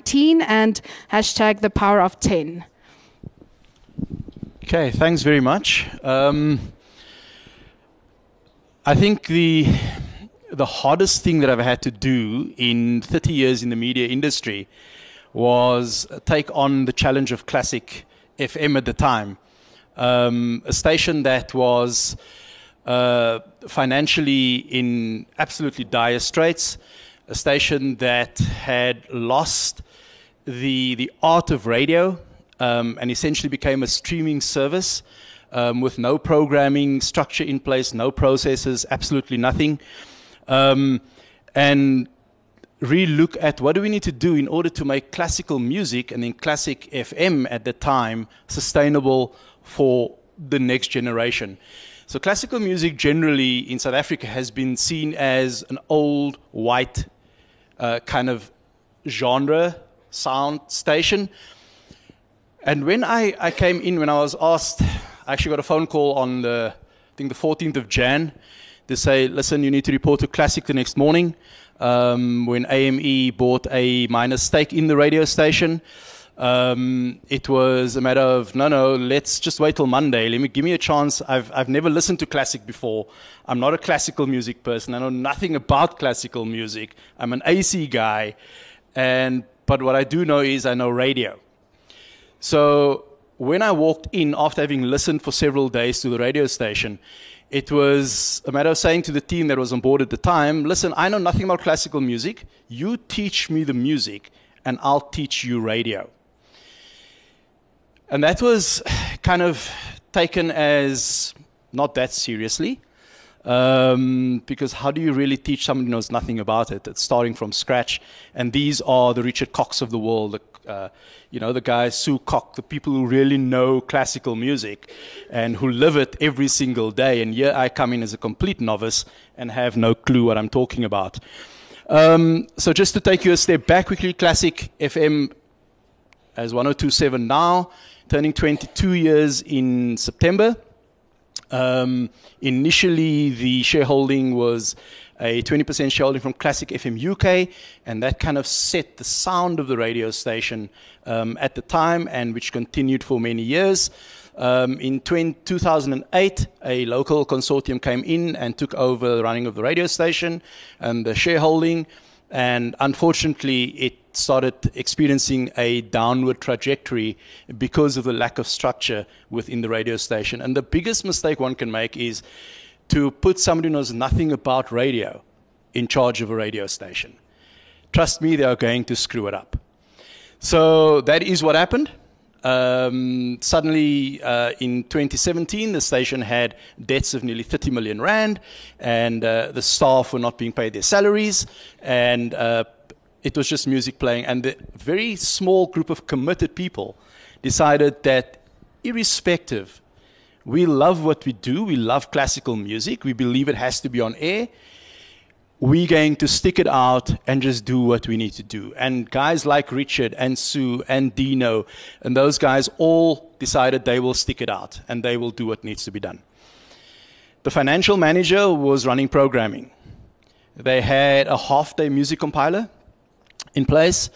19 and hashtag the power of 10. Okay, thanks very much. Um, I think the the hardest thing that I've had to do in 30 years in the media industry was take on the challenge of classic FM at the time, um, a station that was uh, financially in absolutely dire straits, a station that had lost the the art of radio um, and essentially became a streaming service um, with no programming structure in place, no processes, absolutely nothing. Um, and really look at what do we need to do in order to make classical music and then classic FM at the time sustainable for the next generation. So classical music generally in South Africa has been seen as an old white uh, kind of genre sound station. And when I, I came in, when I was asked, I actually got a phone call on the, I think the 14th of Jan to say, listen, you need to report to Classic the next morning. Um, when AME bought a minor stake in the radio station, um, it was a matter of no, no. Let's just wait till Monday. Let me give me a chance. I've I've never listened to classic before. I'm not a classical music person. I know nothing about classical music. I'm an AC guy, and but what I do know is I know radio. So when I walked in after having listened for several days to the radio station, it was a matter of saying to the team that was on board at the time, listen, I know nothing about classical music. You teach me the music, and I'll teach you radio. And that was kind of taken as not that seriously. Um, because how do you really teach someone who knows nothing about it? It's starting from scratch. And these are the Richard Cocks of the world, the uh, you know, the guys, Sue Cock, the people who really know classical music and who live it every single day. And here I come in as a complete novice and have no clue what I'm talking about. Um, so just to take you a step back quickly, Classic FM as 1027 now, turning 22 years in September. Um, initially, the shareholding was a 20% shareholding from Classic FM UK, and that kind of set the sound of the radio station um, at the time, and which continued for many years. Um, in 20, 2008, a local consortium came in and took over the running of the radio station and the shareholding, and unfortunately, it started experiencing a downward trajectory because of the lack of structure within the radio station. And the biggest mistake one can make is to put somebody who knows nothing about radio in charge of a radio station. Trust me, they are going to screw it up. So that is what happened. Um, suddenly, uh, in 2017, the station had debts of nearly 30 million rand, and uh, the staff were not being paid their salaries, and uh, it was just music playing. And the very small group of committed people decided that, irrespective we love what we do. We love classical music. We believe it has to be on air. We're going to stick it out and just do what we need to do. And guys like Richard and Sue and Dino and those guys all decided they will stick it out and they will do what needs to be done. The financial manager was running programming. They had a half day music compiler in place.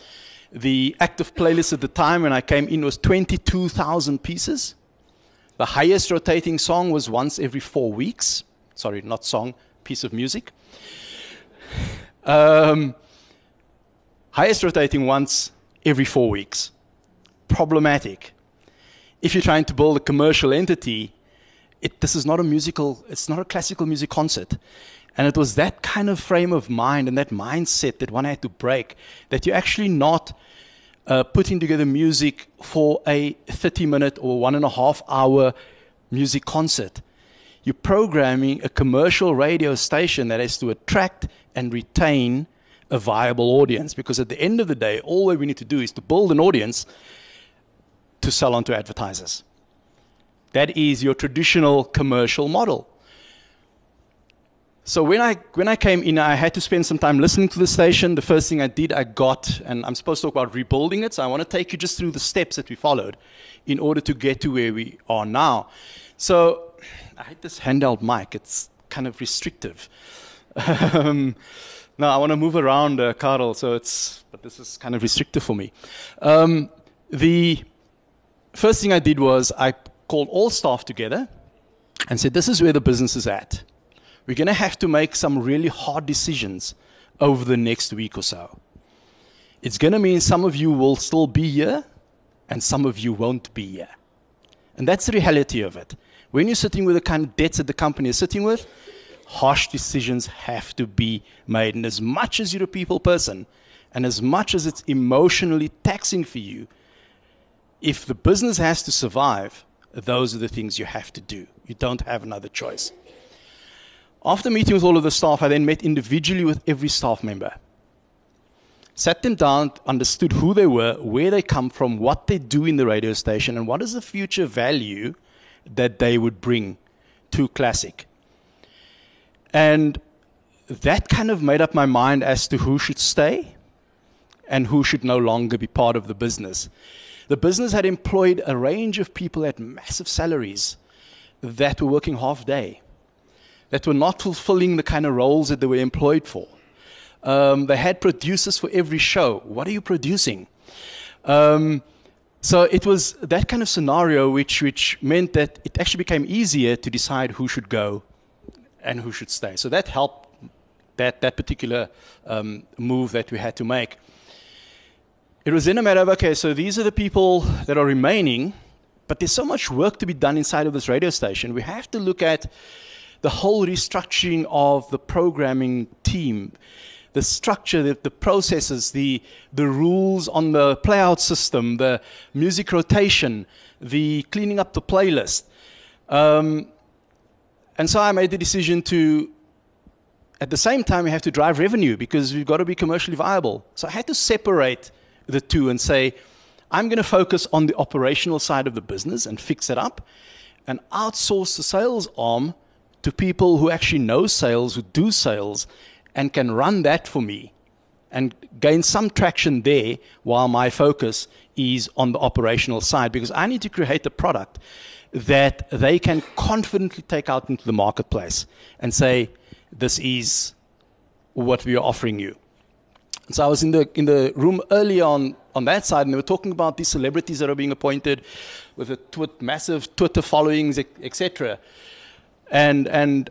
The active playlist at the time when I came in was 22,000 pieces. The highest rotating song was once every four weeks. Sorry, not song, piece of music. Um, highest rotating once every four weeks. Problematic. If you're trying to build a commercial entity, it, this is not a musical, it's not a classical music concert. And it was that kind of frame of mind and that mindset that one had to break, that you're actually not uh, putting together music for a 30 minute or one and a half hour music concert. You're programming a commercial radio station that has to attract and retain a viable audience because at the end of the day, all we need to do is to build an audience to sell on to advertisers. That is your traditional commercial model. So when I when I came in, I had to spend some time listening to the station. The first thing I did, I got, and I'm supposed to talk about rebuilding it. So I want to take you just through the steps that we followed in order to get to where we are now. So I hate this handheld mic. It's kind of restrictive. um, No, I want to move around, uh, Carl, so it's, but this is kind of restrictive for me. Um, the first thing I did was I called all staff together and said, This is where the business is at. We're going to have to make some really hard decisions over the next week or so. It's going to mean some of you will still be here and some of you won't be here. And that's the reality of it. When you're sitting with the kind of debts that the company is sitting with, harsh decisions have to be made. And as much as you're a people person, and as much as it's emotionally taxing for you, if the business has to survive, those are the things you have to do. You don't have another choice. After meeting with all of the staff, I then met individually with every staff member. Sat them down, understood who they were, where they come from, what they do in the radio station, and what is the future value that they would bring to Classic. And that kind of made up my mind as to who should stay and who should no longer be part of the business. The business had employed a range of people at massive salaries that were working half day, that were not fulfilling the kind of roles that they were employed for. Um, they had producers for every show. What are you producing? Um, so it was that kind of scenario which, which meant that it actually became easier to decide who should go and who should stay. So that helped that, that particular um, move that we had to make. It was then a matter of okay, so these are the people that are remaining, but there's so much work to be done inside of this radio station. We have to look at the whole restructuring of the programming team, the structure, the, the processes, the, the rules on the playout system, the music rotation, the cleaning up the playlist. Um, and so I made the decision to, at the same time, we have to drive revenue because we've got to be commercially viable. So I had to separate the two and say, I'm going to focus on the operational side of the business and fix it up and outsource the sales arm to people who actually know sales, who do sales, and can run that for me and gain some traction there while my focus is on the operational side because I need to create a product that they can confidently take out into the marketplace and say, this is what we are offering you. So I was in the in the room early on on that side, and they were talking about these celebrities that are being appointed with a twi- massive Twitter followings, etc. And and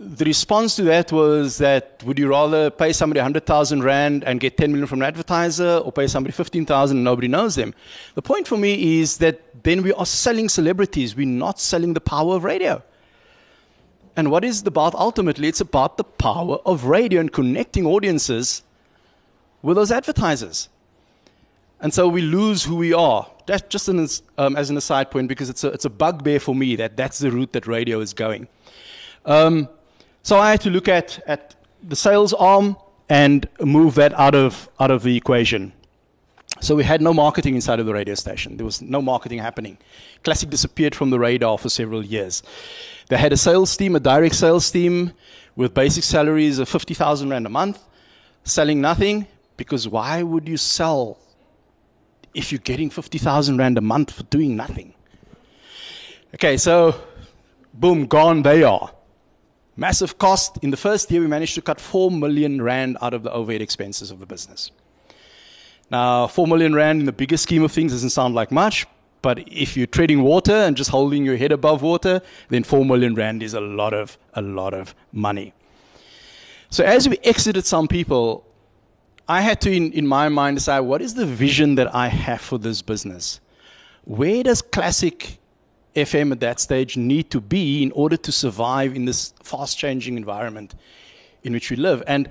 the response to that was that would you rather pay somebody 100,000 rand and get 10 million from an advertiser or pay somebody 15,000 and nobody knows them? The point for me is that then we are selling celebrities. We're not selling the power of radio. And what is it about ultimately? It's about the power of radio and connecting audiences with those advertisers. And so we lose who we are. That's just an, um, as an aside point because it's a, it's a bugbear for me that that's the route that radio is going. Um, so I had to look at, at the sales arm and move that out of, out of the equation. So we had no marketing inside of the radio station. There was no marketing happening. Classic disappeared from the radar for several years. They had a sales team, a direct sales team, with basic salaries of 50,000 Rand a month, selling nothing, because why would you sell if you're getting 50,000 Rand a month for doing nothing? Okay, so boom, gone they are. Massive cost. In the first year, we managed to cut 4 million Rand out of the overhead expenses of the business. Now, 4 million Rand in the bigger scheme of things doesn't sound like much, but if you're treading water and just holding your head above water, then 4 million Rand is a lot of, a lot of money. So as we exited some people, I had to, in, in my mind, decide what is the vision that I have for this business? Where does classic FM at that stage need to be in order to survive in this fast changing environment in which we live. And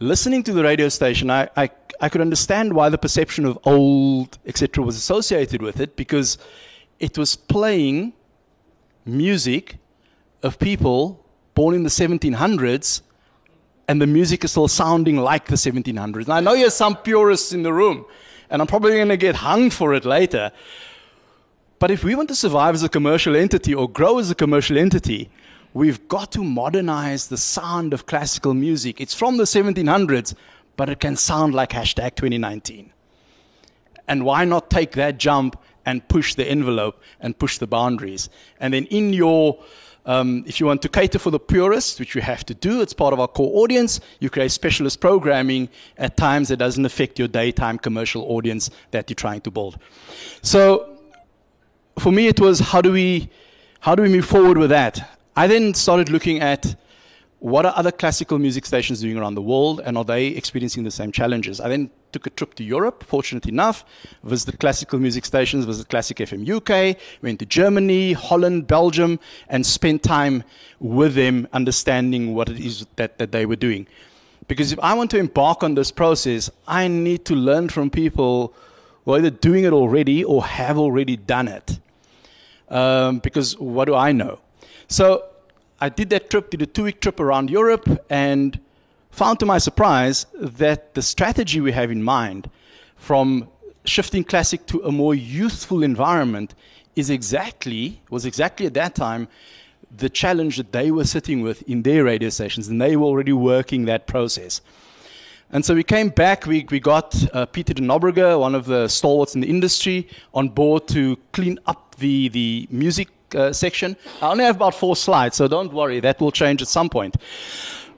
listening to the radio station, I, I, I could understand why the perception of old, etc., was associated with it because it was playing music of people born in the 1700s and the music is still sounding like the 1700s. And I know there's some purists in the room, and I'm probably going to get hung for it later. But if we want to survive as a commercial entity or grow as a commercial entity, we've got to modernize the sound of classical music. It's from the 1700s, but it can sound like hashtag 2019. And why not take that jump and push the envelope and push the boundaries? And then in your Um, if you want to cater for the purists, which you have to do, it's part of our core audience, you create specialist programming at times that doesn't affect your daytime commercial audience that you're trying to build. So for me, it was how do we, how do we move forward with that? I then started looking at what are other classical music stations doing around the world and are they experiencing the same challenges? I then took a trip to Europe, fortunate enough, visited classical music stations, visited Classic FM UK, went to Germany, Holland, Belgium, and spent time with them understanding what it is that, that they were doing. Because if I want to embark on this process, I need to learn from people who are either doing it already or have already done it. Um, because what do I know? So I did that trip, did a two week trip around Europe, and found to my surprise that the strategy we have in mind from shifting classic to a more youthful environment is exactly, was exactly at that time the challenge that they were sitting with in their radio stations, and they were already working that process. And so we came back, we, we got uh, Peter de Nobrega, one of the stalwarts in the industry, on board to clean up the, the music uh, section. I only have about four slides, so don't worry, that will change at some point.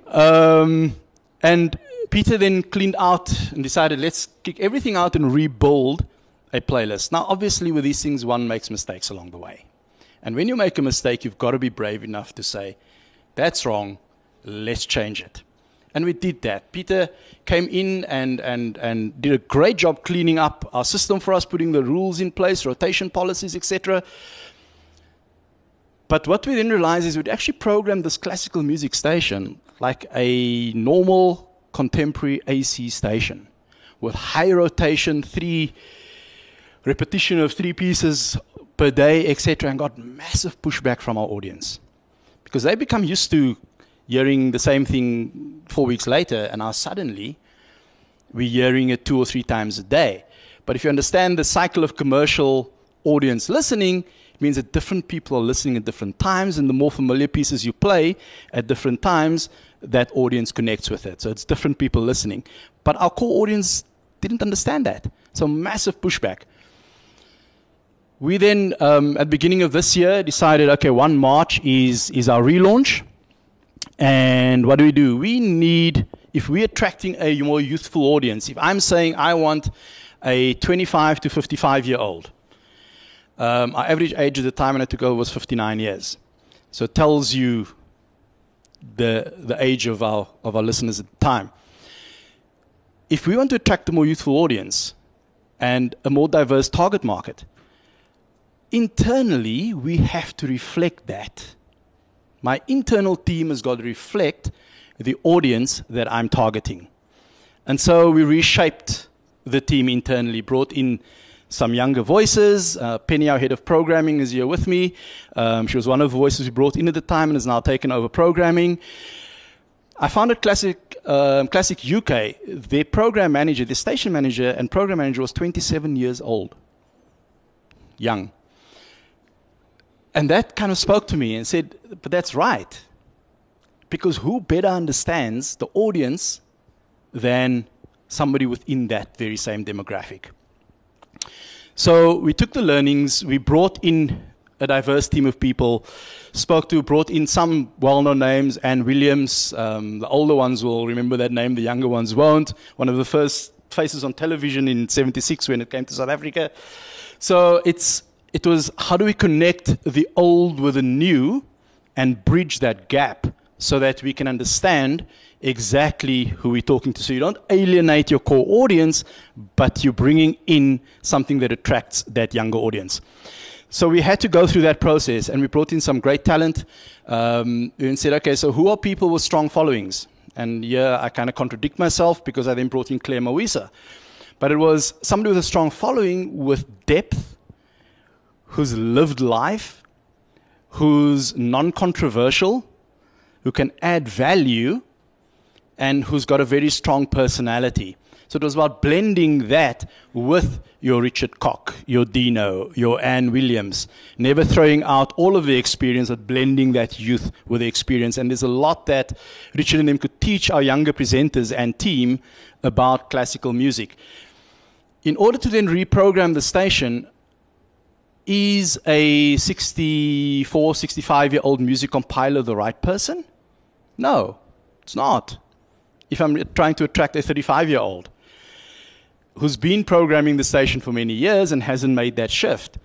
Um, and Peter then cleaned out and decided, let's kick everything out and rebuild a playlist. Now, obviously, with these things, one makes mistakes along the way. And when you make a mistake, you've got to be brave enough to say, that's wrong, let's change it. And we did that. Peter came in and, and, and did a great job cleaning up our system for us, putting the rules in place, rotation policies, etc. But what we then realized is we'd actually programmed this classical music station like a normal contemporary AC station with high rotation, three repetition of three pieces per day, etc., and got massive pushback from our audience because they become used to hearing the same thing four weeks later, and now suddenly we're hearing it two or three times a day. But if you understand the cycle of commercial audience listening, it means that different people are listening at different times, and the more familiar pieces you play at different times, that audience connects with it. So it's different people listening. But our core audience didn't understand that. So massive pushback. We then, um, at the beginning of this year, decided, okay, 1 March is, is our relaunch. And what do we do? We need, if we're attracting a more youthful audience, if I'm saying I want a 25 to 55 year old, um, our average age at the time when I took over was 59 years. So it tells you the, the age of our, of our listeners at the time. If we want to attract a more youthful audience and a more diverse target market, internally we have to reflect that. My internal team has got to reflect the audience that I'm targeting. And so we reshaped the team internally, brought in some younger voices. Uh, Penny, our head of programming, is here with me. Um, she was one of the voices we brought in at the time and has now taken over programming. I founded Classic, um, Classic UK. Their program manager, the station manager and program manager was 27 years old. Young. And that kind of spoke to me and said, but that's right. Because who better understands the audience than somebody within that very same demographic? So we took the learnings, we brought in a diverse team of people, spoke to, brought in some well known names, Anne Williams. Um, the older ones will remember that name, the younger ones won't. One of the first faces on television in 76 when it came to South Africa. So it's, it was how do we connect the old with the new and bridge that gap so that we can understand exactly who we're talking to. So you don't alienate your core audience, but you're bringing in something that attracts that younger audience. So we had to go through that process, and we brought in some great talent. Um, and said, okay, so who are people with strong followings? And yeah, I kind of contradict myself because I then brought in Claire Mawisa. But it was somebody with a strong following with depth, who's lived life, who's non controversial, who can add value, and who's got a very strong personality. So it was about blending that with your Richard Cock, your Dino, your Anne Williams, never throwing out all of the experience, but blending that youth with the experience. And there's a lot that Richard and them could teach our younger presenters and team about classical music. In order to then reprogram the station, is a 64, 65 year old music compiler the right person? No, it's not. If I'm trying to attract a 35 year old who's been programming the station for many years and hasn't made that shift.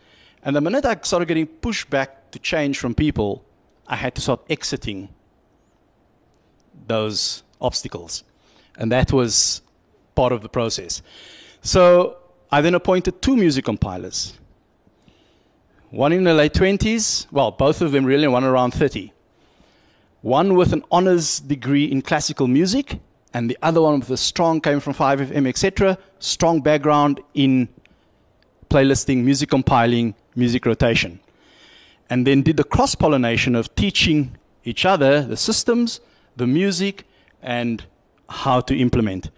And the minute I started getting pushed back to change from people, I had to start exiting those obstacles. And that was part of the process. So I then appointed two music compilers one in the late 20s, well, both of them really, one around 30. One with an honors degree in classical music, and the other one with a strong, came from 5FM, etc., strong background in playlisting, music compiling, music rotation. And then did the cross pollination of teaching each other the systems, the music, and how to implement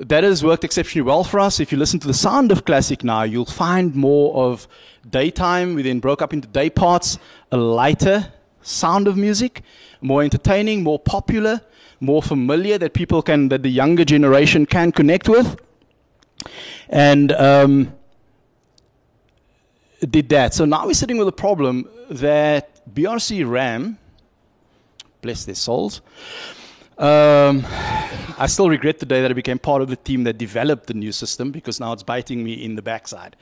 that has worked exceptionally well for us. If you listen to the sound of classic now, you'll find more of daytime. We then broke up into day parts, a lighter sound of music, more entertaining, more popular, more familiar that people can, that the younger generation can connect with. And um, did that. So now we're sitting with a problem that BRC RAM, bless their souls, um, I still regret the day that I became part of the team that developed the new system because now it's biting me in the backside.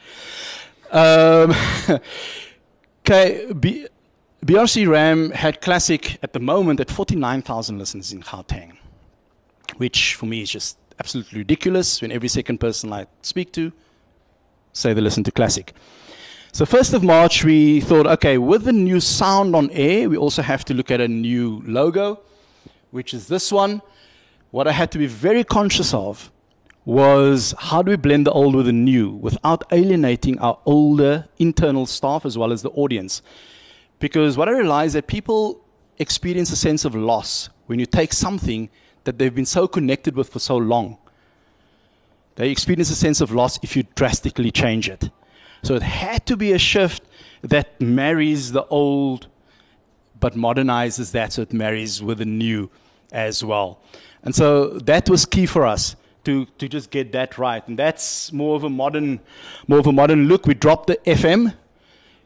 Um, okay, B- BRC RAM had Classic at the moment at 49,000 listeners in Gauteng, which for me is just absolutely ridiculous when every second person I speak to say they listen to Classic. So 1st of March, we thought, okay, with the new sound on air, we also have to look at a new logo which is this one, what I had to be very conscious of was how do we blend the old with the new without alienating our older internal staff as well as the audience? Because what I realized that people experience a sense of loss when you take something that they've been so connected with for so long. They experience a sense of loss if you drastically change it. So it had to be a shift that marries the old but modernizes that so it marries with the new as well. And so that was key for us to, to just get that right. And that's more of a modern, more of a modern look. We dropped the FM,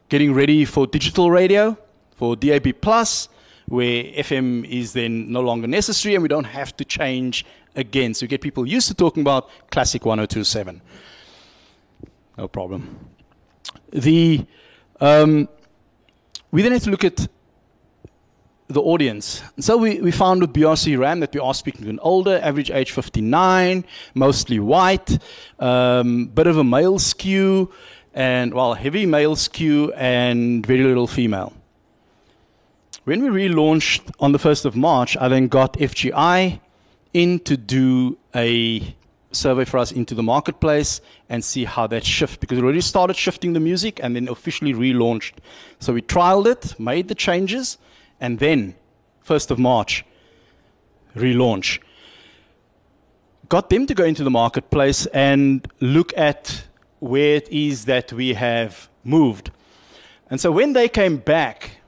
getting ready for digital radio, for DAB Plus, where FM is then no longer necessary and we don't have to change again. So we get people used to talking about classic 1027. No problem. The, um, we then have to look at the audience. And so we, we found with BRC RAM that we are speaking to an older, average age 59, mostly white, um, bit of a male skew, and well, heavy male skew and very little female. When we relaunched on the 1st of March, I then got FGI in to do a survey for us into the marketplace and see how that shift because we already started shifting the music and then officially relaunched. So we trialed it, made the changes, and then 1st of March, relaunch. Got them to go into the marketplace and look at where it is that we have moved. And so when they came back,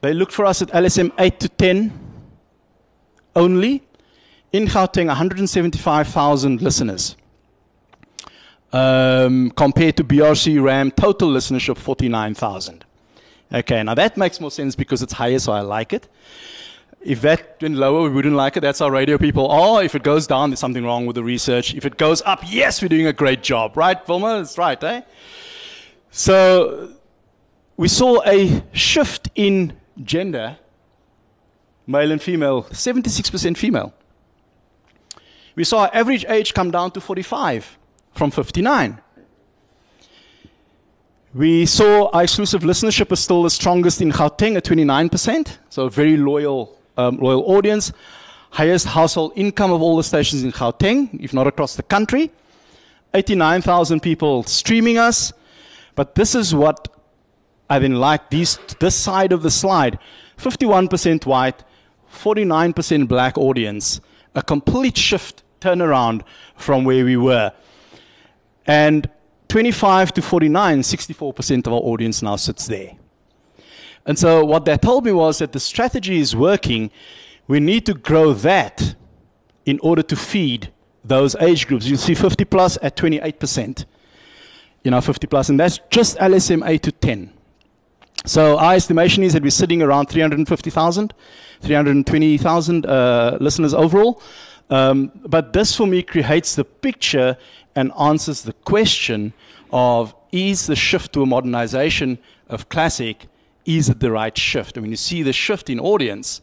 they looked for us at LSM 8 to 10 only. In Gauteng, 175,000 listeners. Um, compared to BRC RAM total listenership 49,000. Okay, now that makes more sense because it's higher, so I like it. If that went lower, we wouldn't like it. That's our radio people. Oh, if it goes down, there's something wrong with the research. If it goes up, yes, we're doing a great job. Right, Vilma? That's right, eh? So we saw a shift in gender, male and female, 76% female. We saw our average age come down to 45 from 59. We saw our exclusive listenership is still the strongest in Gauteng at 29%, so a very loyal, um, loyal audience. Highest household income of all the stations in Gauteng, if not across the country. 89,000 people streaming us. But this is what I then like these, this side of the slide 51% white, 49% black audience, a complete shift turnaround from where we were. And 25 to 49, 64% of our audience now sits there. And so what that told me was that the strategy is working. We need to grow that in order to feed those age groups. You see 50 plus at 28%. You know, 50 plus, and that's just LSM 8 to 10. So our estimation is that we're sitting around 350,000, 320,000 uh, listeners overall. Um, but this for me creates the picture and answers the question of is the shift to a modernization of classic, is it the right shift? And when you see the shift in audience,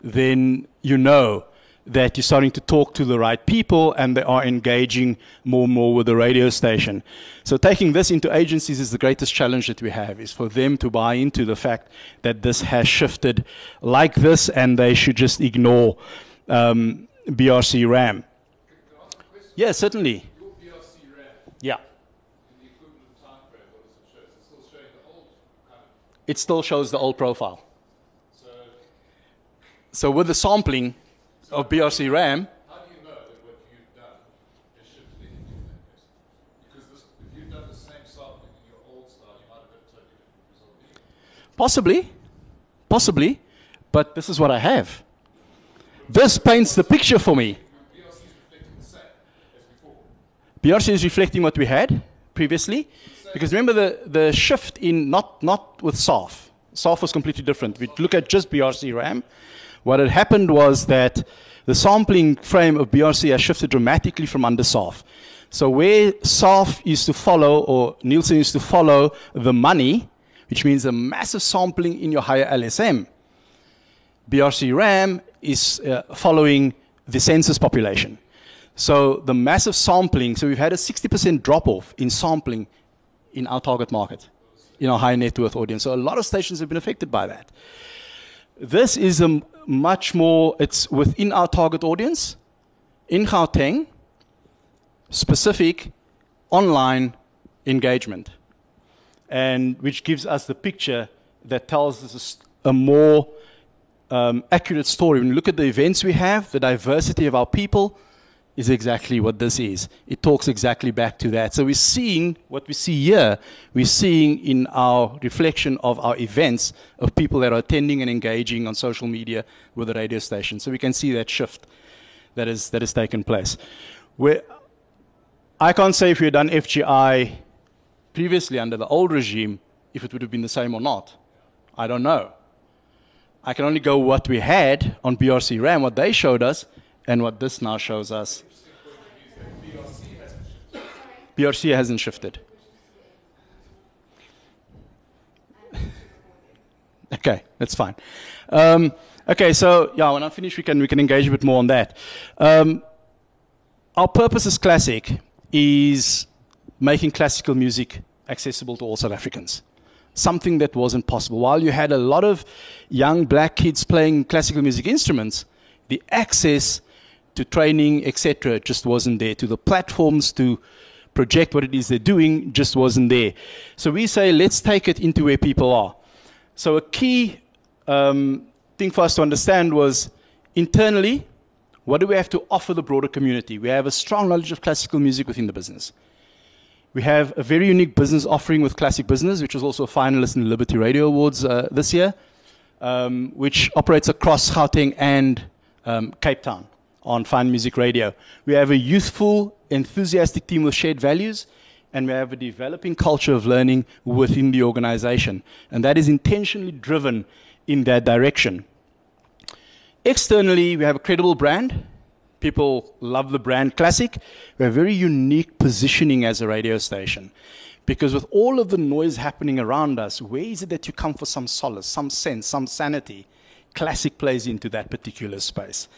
then you know that you're starting to talk to the right people and they are engaging more and more with the radio station. So taking this into agencies is the greatest challenge that we have, is for them to buy into the fact that this has shifted like this and they should just ignore um, BRC RAM. Yeah, certainly. Yeah. It still shows the old profile. So with the sampling, of BRC RAM. How do you know that what you've done is shifting in that? Because if you've done the same sampling in your old style, you might have a different result. Possibly, possibly, but this is what I have. This paints the picture for me. BRC is reflecting the same as before. BRC is reflecting what we had previously, because remember the, the shift in not, not with SAARF. SAARF was completely different. We look at just BRC RAM. What had happened was that the sampling frame of BRC has shifted dramatically from under SAARF. So where SAARF used to follow, or Nielsen used to follow the money, which means a massive sampling in your higher LSM, BRC RAM is uh, following the census population. So the massive sampling, so we've had a 60% drop off in sampling in our target market, in our high net worth audience. So a lot of stations have been affected by that. This is a much more, it's within our target audience, in Gauteng, specific online engagement, and which gives us the picture that tells us a more um, accurate story. When you look at the events we have, the diversity of our people is exactly what this is. It talks exactly back to that. So we're seeing what we see here, we're seeing in our reflection of our events of people that are attending and engaging on social media with the radio station. So we can see that shift that, is, that has taken place. Where I can't say if we had done FGI previously under the old regime, if it would have been the same or not. I don't know. I can only go what we had on BRC RAM, what they showed us, and what this now shows us. BRC hasn't shifted. okay, that's fine. Um, okay, so yeah, when I finish, we can we can engage a bit more on that. Um, our purpose as Classic is making classical music accessible to all South Africans. Something that wasn't possible. While you had a lot of young black kids playing classical music instruments, the access to training, etc., just wasn't there. To the platforms to project what it is they're doing just wasn't there. So we say, let's take it into where people are. So a key um, thing for us to understand was internally, what do we have to offer the broader community? We have a strong knowledge of classical music within the business. We have a very unique business offering with Classic Business, which was also a finalist in the Liberty Radio Awards uh, this year, um, which operates across Gauteng and um, Cape Town on Fine Music Radio. We have a youthful, enthusiastic team with shared values, and we have a developing culture of learning within the organization. And that is intentionally driven in that direction. Externally, we have a credible brand. People love the brand Classic. We have very unique positioning as a radio station. Because with all of the noise happening around us, where is it that you come for some solace, some sense, some sanity? Classic plays into that particular space.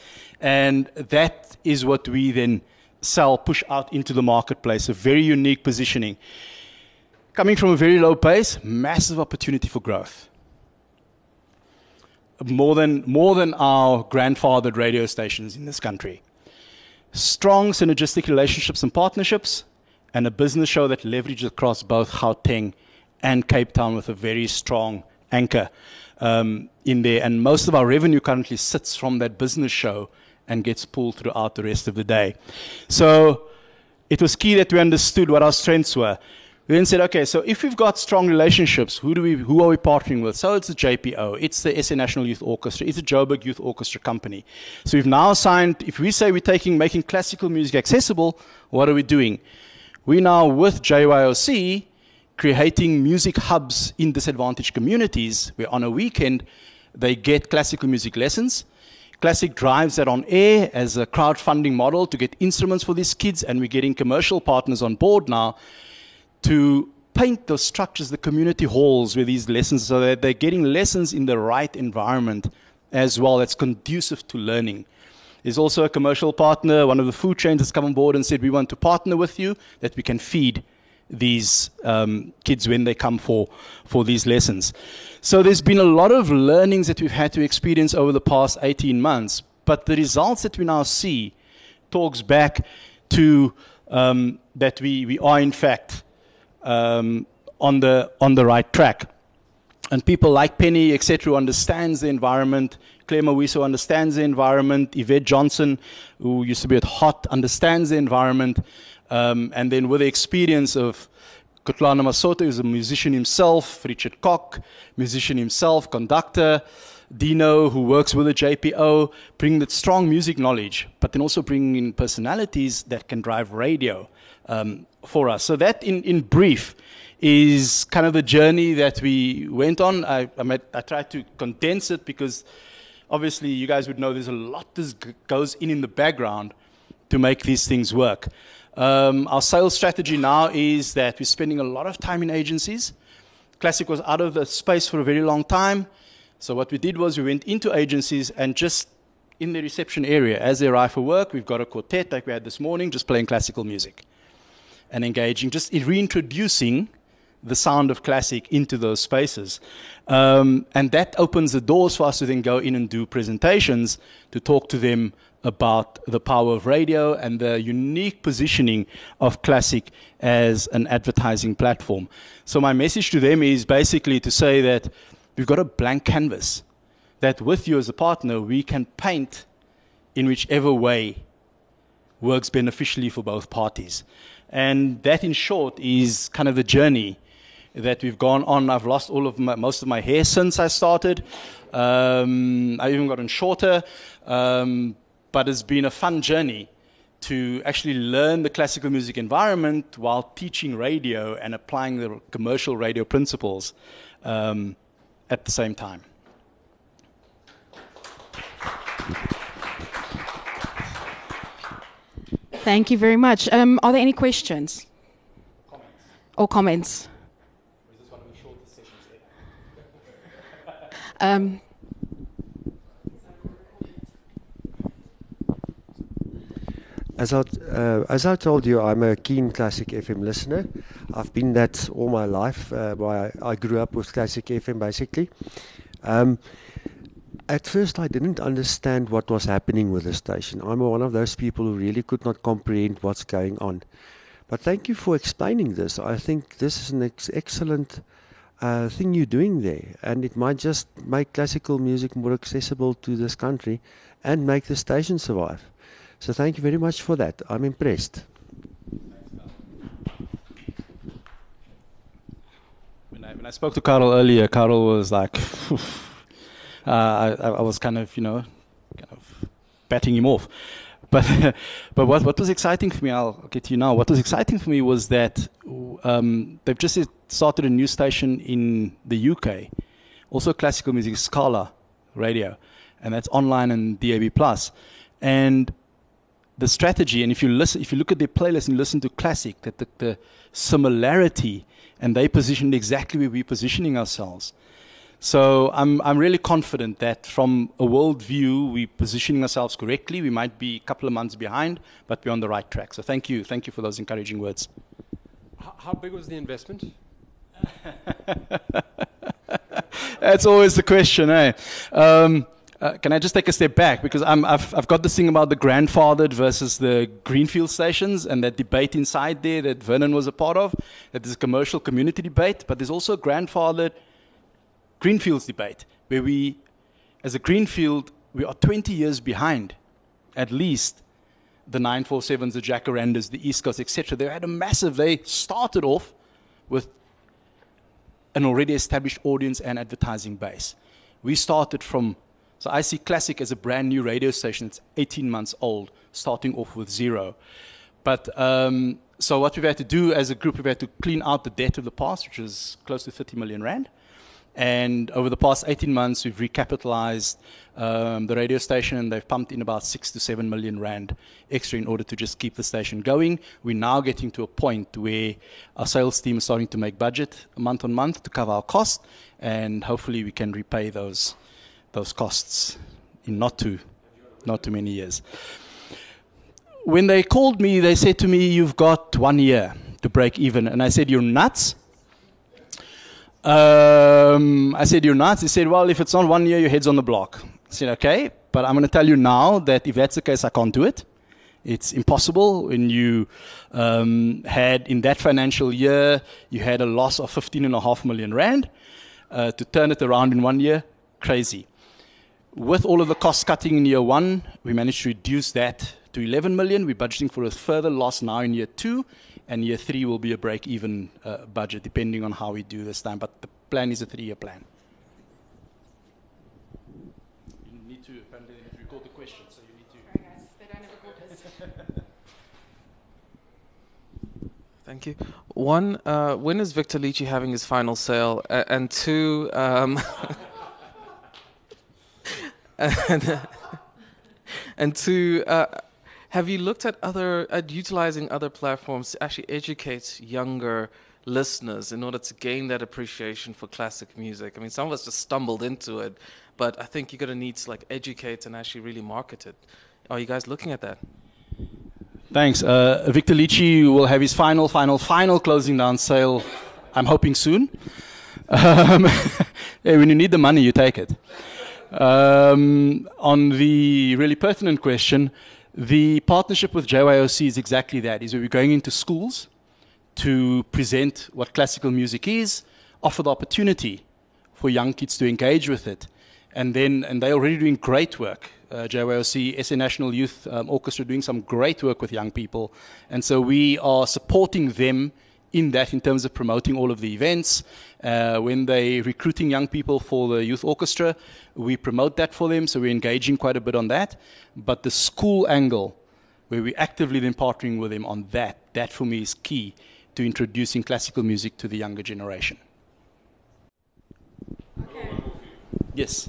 And that is what we then sell, push out into the marketplace, a very unique positioning. Coming from a very low base, massive opportunity for growth. More than, more than our grandfathered radio stations in this country. Strong synergistic relationships and partnerships, and a business show that leverages across both Gauteng and Cape Town with a very strong anchor um, in there. And most of our revenue currently sits from that business show and gets pulled throughout the rest of the day. So it was key that we understood what our strengths were. We then said, okay, so if we've got strong relationships, who do we, who are we partnering with? So it's the JPO, it's the SA National Youth Orchestra, it's the Joburg Youth Orchestra Company. So we've now signed. If we say we're taking making classical music accessible, what are we doing? We're now, with JYOC, creating music hubs in disadvantaged communities where on a weekend they get classical music lessons. Classic drives that on air as a crowdfunding model to get instruments for these kids, and we're getting commercial partners on board now to paint those structures, the community halls with these lessons, so that they're getting lessons in the right environment as well that's conducive to learning. There's also a commercial partner, one of the food chains has come on board and said, We want to partner with you that we can feed these um, kids when they come for, for these lessons. So there's been a lot of learnings that we've had to experience over the past 18 months, but the results that we now see talks back to um, that we, we are in fact um, on, the, on the right track. And people like Penny, etc., understands the environment. Claire Mawisa understands the environment. Yvette Johnson, who used to be at HOT, understands the environment. Um, and then with the experience of Kutlwano Masote, who's a musician himself, Richard Cock, musician himself, conductor, Dino, who works with the JPO, bring that strong music knowledge, but then also bringing in personalities that can drive radio um, for us. So that, in, in brief, is kind of the journey that we went on. I, I, met, I tried to condense it because obviously you guys would know there's a lot that goes in in the background to make these things work. Um, our sales strategy now is that we're spending a lot of time in agencies. Classic was out of the space for a very long time. So what we did was we went into agencies and just in the reception area, as they arrive for work, we've got a quartet like we had this morning, just playing classical music and engaging, just reintroducing the sound of classic into those spaces. Um, and that opens the doors for us to then go in and do presentations to talk to them about the power of radio and the unique positioning of classic as an advertising platform. So my message to them is basically to say that we've got a blank canvas that with you as a partner we can paint in whichever way works beneficially for both parties. And that in short is kind of the journey that we've gone on. I've lost all of my, most of my hair since I started. Um, I've even gotten shorter. Um, but it's been a fun journey to actually learn the classical music environment while teaching radio and applying the commercial radio principles um, at the same time. Thank you very much. Um, are there any questions? Comments. Or comments? um, As I, uh, as I told you, I'm a keen Classic FM listener. I've been that all my life. Uh, I, I grew up with Classic FM basically. Um, at first, I didn't understand what was happening with the station. I'm one of those people who really could not comprehend what's going on. But thank you for explaining this. I think this is an ex- excellent uh, thing you're doing there, and it might just make classical music more accessible to this country and make the station survive. So thank you very much for that. I'm impressed. When I, when I spoke to Carl earlier, Carl was like, uh, I, I was kind of, you know, kind of batting him off. But, but what, what was exciting for me, I'll get to you now, what was exciting for me was that um, they've just started a new station in the UK, also classical music, Scala radio, and that's online and DAB+. And the strategy, and if you listen, if you look at their playlist and listen to classic, that the, the similarity, and they positioned exactly where we're positioning ourselves. So I'm I'm really confident that from a world view, we're positioning ourselves correctly. We might be a couple of months behind, but we're on the right track. So thank you, thank you for those encouraging words. How big was the investment? That's always the question, eh? Um, uh, can I just take a step back because i have I've got this thing about the grandfathered versus the greenfield stations and that debate inside there that Vernon was a part of. That there's a commercial community debate, but there's also a grandfathered greenfields debate where we, as a greenfield, we are 20 years behind, at least the 947s, the Jacarandas, the East Coast, etc. They had a massive. They started off with an already established audience and advertising base. We started from so I see Classic as a brand new radio station. It's 18 months old, starting off with zero. But um, so what we've had to do as a group, we've had to clean out the debt of the past, which is close to 30 million rand. And over the past 18 months, we've recapitalized um, the radio station and they've pumped in about six to seven million rand extra in order to just keep the station going. We're now getting to a point where our sales team is starting to make budget month on month to cover our costs, and hopefully we can repay those those costs in not too not too many years. When they called me, they said to me, "You've got one year to break even," and I said, "You're nuts." Um, I said, You're nuts. He said, Well, if it's not one year, your head's on the block. I said, Okay, but I'm going to tell you now that if that's the case, I can't do it. It's impossible when you um, had, in that financial year, you had a loss of 15.5 million rand. Uh, to turn it around in one year, crazy. With all of the cost cutting in year one, we managed to reduce that to 11 million. We're budgeting for a further loss now in year two, and year three will be a break-even uh, budget, depending on how we do this time. But the plan is a three-year plan. You need to apparently record the question, so you need to. Thank you. One, uh, when is Victor Lichi having his final sale? Uh, and two, um, and, and two, uh, have you looked at other at utilizing other platforms to actually educate younger listeners in order to gain that appreciation for classic music? I mean, some of us just stumbled into it, but I think you're going to need to like educate and actually really market it. Are you guys looking at that? Thanks. Uh, Victor Lichi will have his final, final, final closing down sale. I'm hoping soon. Um, when you need the money, you take it. Um, on the really pertinent question, the partnership with JYOC is exactly that. Is we're going into schools to present what classical music is, offer the opportunity for young kids to engage with it, and then and they're already doing great work. Uh, JYOC, SA National Youth um, Orchestra, doing some great work with young people, and so we are supporting them in that in terms of promoting all of the events. Uh, when they're recruiting young people for the youth orchestra, we promote that for them, so we're engaging quite a bit on that. But the school angle, where we're actively then partnering with them on that, that for me is key to introducing classical music to the younger generation. Okay. Yes.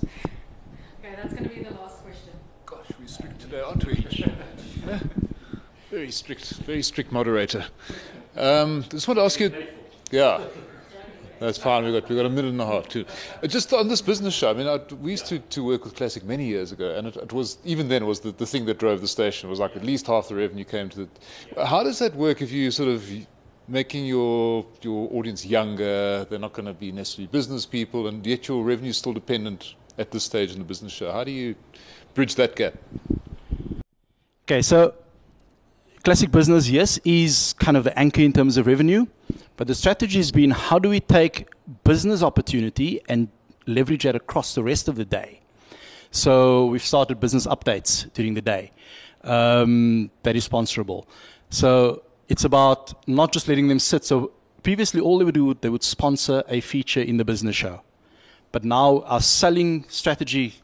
Okay, that's going to be the last question. Gosh, we're strict today, aren't we? very strict, very strict moderator. Um, just want to ask you, yeah, that's fine. We got we got a minute and a half too. Uh, just on this business show, I mean, I, we used to, to work with Classic many years ago, and it, it was even then was the, the thing that drove the station. Was like at least half the revenue came to the. How does that work if you sort of making your your audience younger? They're not going to be necessarily business people, and yet your revenue is still dependent at this stage in the business show. How do you bridge that gap? Okay, so classic business, yes, is kind of the anchor in terms of revenue, but the strategy has been how do we take business opportunity and leverage that across the rest of the day. So we've started business updates during the day um, that is sponsorable. So it's about not just letting them sit. So previously, all they would do they would sponsor a feature in the business show, but now our selling strategy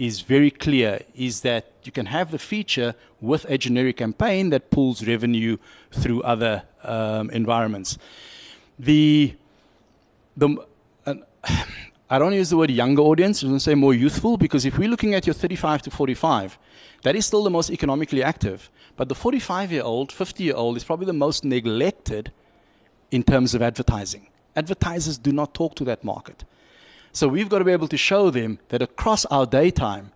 is very clear is that you can have the feature with a generic campaign that pulls revenue through other um, environments. The, the, uh, I don't use the word younger audience, I'm going to say more youthful, because if we're looking at your 35 to 45, that is still the most economically active. But the 45 year old, 50 year old is probably the most neglected in terms of advertising. Advertisers do not talk to that market. So we've got to be able to show them that across our daytime,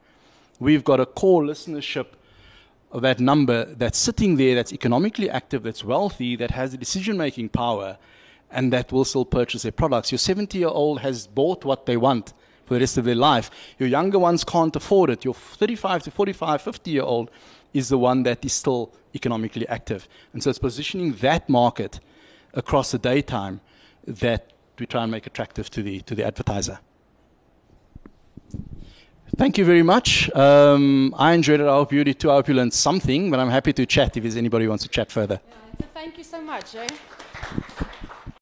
we've got a core listenership of that number that's sitting there, that's economically active, that's wealthy, that has the decision making power, and that will still purchase their products. Your 70 year old has bought what they want for the rest of their life. Your younger ones can't afford it. Your 35 to 45, 50 year old is the one that is still economically active. And so it's positioning that market across the daytime that we try and make attractive to the, to the advertiser. Thank you very much. Um, I enjoyed it. I hope you did too. I hope you learned something, but I'm happy to chat if there's anybody who wants to chat further. Yeah, so thank you so much. Eh?